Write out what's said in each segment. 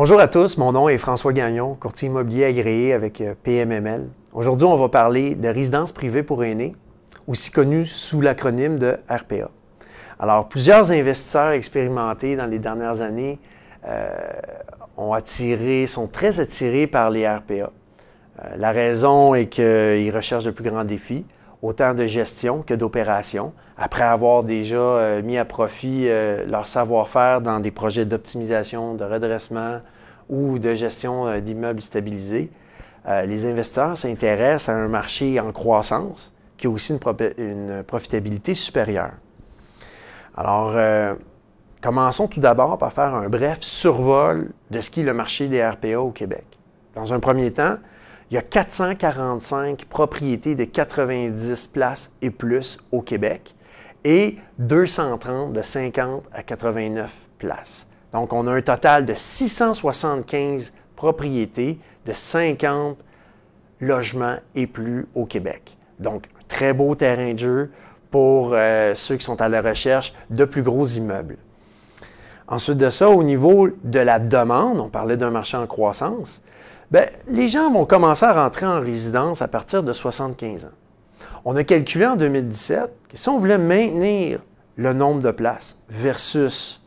Bonjour à tous, mon nom est François Gagnon, courtier immobilier agréé avec euh, PMML. Aujourd'hui, on va parler de résidence privée pour aînés, aussi connue sous l'acronyme de RPA. Alors, plusieurs investisseurs expérimentés dans les dernières années euh, ont attiré, sont très attirés par les RPA. Euh, la raison est qu'ils recherchent de plus grands défis, autant de gestion que d'opération, après avoir déjà euh, mis à profit euh, leur savoir-faire dans des projets d'optimisation, de redressement ou de gestion euh, d'immeubles stabilisés. les investisseurs s'intéressent à un marché en croissance qui a aussi une, profitabilité supérieure. Alors, commençons tout d'abord par faire un bref survol de ce qu'est le marché des RPA au Québec. Dans un premier temps, il y a 445 propriétés de 90 places et plus au Québec et 230 de 50 à 89 places. Donc, on a un total de 675 propriétés de 50 logements et plus au Québec. Donc, très beau terrain de jeu pour euh, ceux qui sont à la recherche de plus gros immeubles. Ensuite de ça, au niveau de la demande, on parlait d'un marché en croissance, bien, les gens vont commencer à rentrer en résidence à partir de 75 ans. On a calculé en 2017 que si on voulait maintenir le nombre de places versus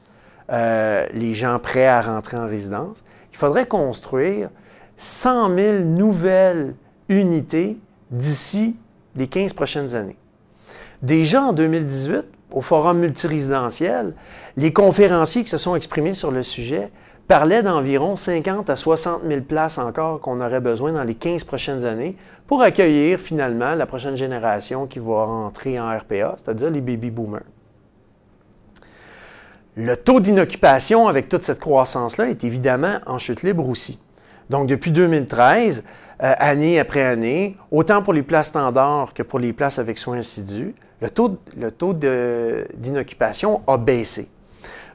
euh, les gens prêts à rentrer en résidence, il faudrait construire 100 000 nouvelles unités d'ici les 15 prochaines années. Déjà en 2018, au forum multirésidentiel, les conférenciers qui se sont exprimés sur le sujet parlaient d'environ 50 à 60 000 places encore qu'on aurait besoin dans les 15 prochaines années pour accueillir finalement la prochaine génération qui va rentrer en RPA, c'est-à-dire les baby boomers. Le taux d'inoccupation avec toute cette croissance-là est évidemment en chute libre aussi. Donc, depuis 2013, euh, année après année, autant pour les places standards que pour les places avec soins assidus, le taux, le d'inoccupation a baissé.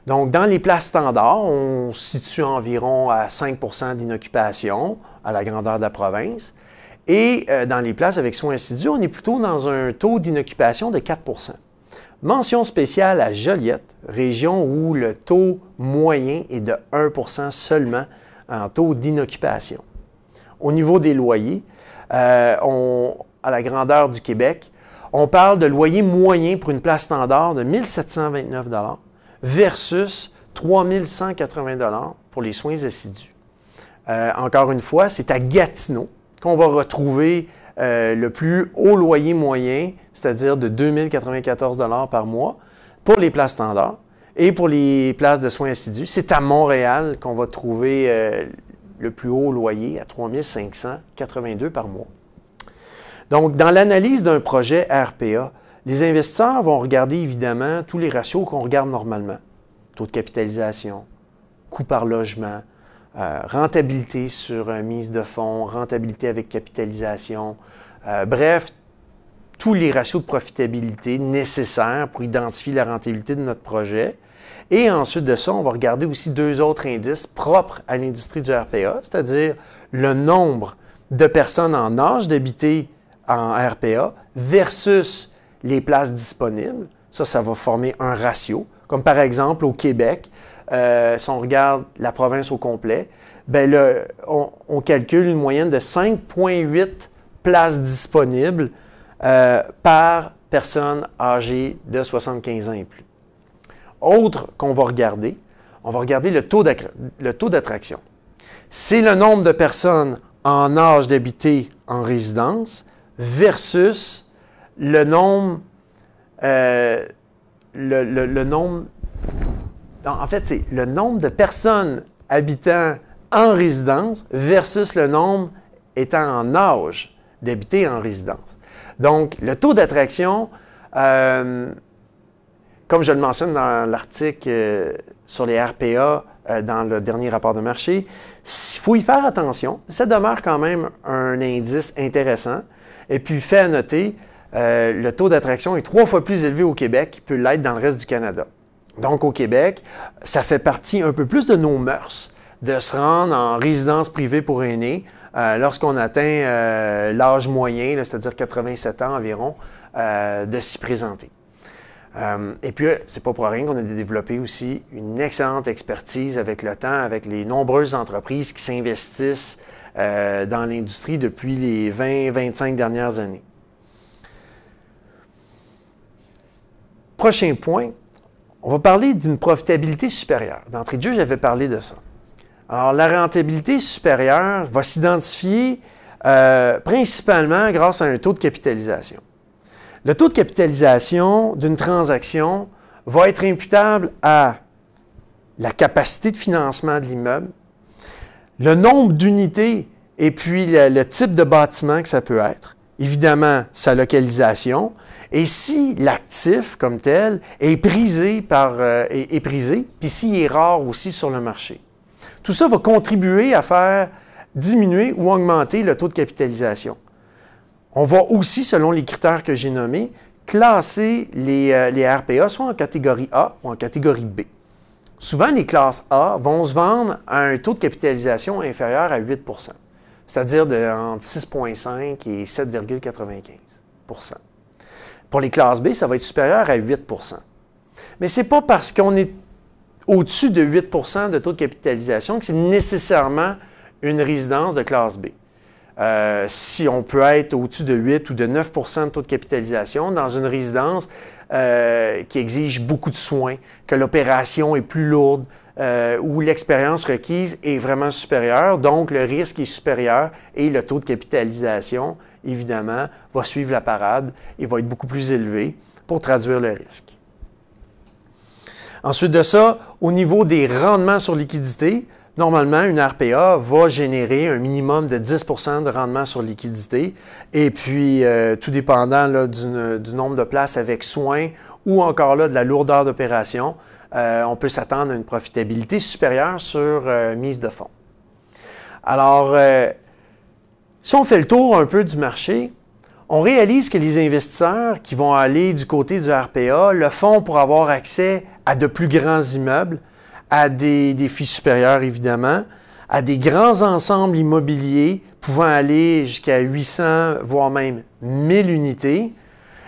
Donc, dans les places standards, on situe environ à 5% d'inoccupation à la grandeur de la province. Et euh, dans les places avec soins assidus, on est plutôt dans un taux d'inoccupation de 4% Mention spéciale à Joliette, région où le taux moyen est de 1% seulement en taux d'inoccupation. Au niveau des loyers, euh, à la grandeur du Québec, on parle de loyer moyen pour une place standard de 1729 versus 3180 pour les soins assidus. Euh, encore une fois, c'est à Gatineau qu'on va retrouver euh, le plus haut loyer moyen, c'est-à-dire de 2094 par mois pour les places standards. Et pour les places de soins assidus, c'est à Montréal qu'on va trouver euh, le plus haut loyer à 3582 par mois. Donc, dans l'analyse d'un projet RPA, les investisseurs vont regarder évidemment tous les ratios qu'on regarde normalement. Taux de capitalisation, coût par logement, euh, rentabilité sur mise de fonds, rentabilité avec capitalisation. Euh, bref, tous les ratios de profitabilité nécessaires pour identifier la rentabilité de notre projet. Et ensuite de ça, on va regarder aussi deux autres indices propres à l'industrie du RPA, c'est-à-dire le nombre de personnes en âge d'habiter en RPA versus les places disponibles. Ça, ça va former un ratio. Comme par exemple au Québec, euh, si on regarde la province au complet, ben on, calcule une moyenne de 5,8 places disponibles euh, par personne âgée de 75 ans et plus. Autre qu'on va regarder, on va regarder le taux d'attraction. C'est le nombre de personnes en âge d'habiter en résidence versus le nombre, euh, le, nombre, en fait, c'est le nombre de personnes habitant en résidence versus le nombre étant en âge d'habiter en résidence. Donc, le taux d'attraction, euh, comme je le mentionne dans l'article euh, sur les RPA euh, dans le dernier rapport de marché, il faut y faire attention. Ça demeure quand même un indice intéressant. Et puis, fait à noter, euh, le taux d'attraction est trois fois plus élevé au Québec qu'il peut l'être dans le reste du Canada. Donc, au Québec, ça fait partie un peu plus de nos mœurs de se rendre en résidence privée pour aînés lorsqu'on atteint l'âge moyen, c'est-à-dire 87 ans environ, de s'y présenter. Euh, et puis, c'est pas pour rien qu'on a développé aussi une excellente expertise avec le temps, avec les nombreuses entreprises qui s'investissent euh, dans l'industrie depuis les 20-25 dernières années. Prochain point, on va parler d'une profitabilité supérieure. D'entrée de jeu, j'avais parlé de ça. Alors, la rentabilité supérieure va s'identifier euh, principalement grâce à un taux de capitalisation. Le taux de capitalisation d'une transaction va être imputable à la capacité de financement de l'immeuble, le nombre d'unités et puis le, type de bâtiment que ça peut être, évidemment sa localisation, et si l'actif comme tel est prisé par euh, est, prisé, puis s'il est rare aussi sur le marché. Tout ça va contribuer à faire diminuer ou augmenter le taux de capitalisation. On va aussi, selon les critères que j'ai nommés, classer les, euh, RPA soit en catégorie A ou en catégorie B. Souvent, les classes A vont se vendre à un taux de capitalisation inférieur à 8% c'est-à-dire entre 6,5 et 7,95% Pour les classes B, ça va être supérieur à 8% Mais ce n'est pas parce qu'on est au-dessus de 8% de taux de capitalisation que c'est nécessairement une résidence de classe B. Euh, si on peut être au-dessus de 8 ou de 9% de taux de capitalisation dans une résidence euh, qui exige beaucoup de soins, que l'opération est plus lourde, euh, où l'expérience requise est vraiment supérieure, donc le risque est supérieur et le taux de capitalisation, évidemment, va suivre la parade et va être beaucoup plus élevé pour traduire le risque. Ensuite de ça, au niveau des rendements sur liquidité, normalement, une RPA va générer un minimum de 10% de rendement sur liquidité. Et puis, euh, tout dépendant du, nombre de places avec soins ou encore de la lourdeur d'opération, euh, on peut s'attendre à une profitabilité supérieure sur euh, mise de fonds. Alors, si on fait le tour un peu du marché, on réalise que les investisseurs qui vont aller du côté du RPA le font pour avoir accès à de plus grands immeubles, à des défis supérieurs évidemment, à des grands ensembles immobiliers pouvant aller jusqu'à 800, voire même 1000 unités.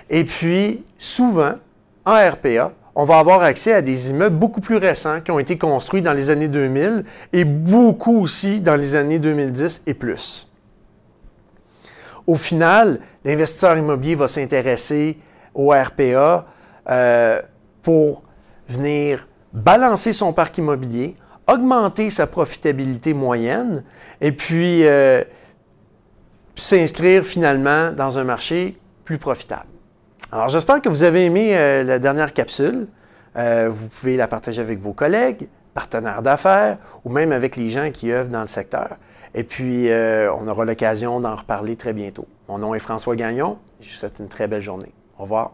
Et puis, souvent, en RPA, on va avoir accès à des immeubles beaucoup plus récents qui ont été construits dans les années 2000 et beaucoup aussi dans les années 2010 et plus. Au final, l'investisseur immobilier va s'intéresser au RPA euh, pour venir balancer son parc immobilier, augmenter sa profitabilité moyenne et puis euh, s'inscrire finalement dans un marché plus profitable. Alors, j'espère que vous avez aimé euh, la dernière capsule. Euh, vous pouvez la partager avec vos collègues, partenaires d'affaires ou même avec les gens qui œuvrent dans le secteur. Et puis, on aura l'occasion d'en reparler très bientôt. Mon nom est François Gagnon. Je vous souhaite une très belle journée. Au revoir.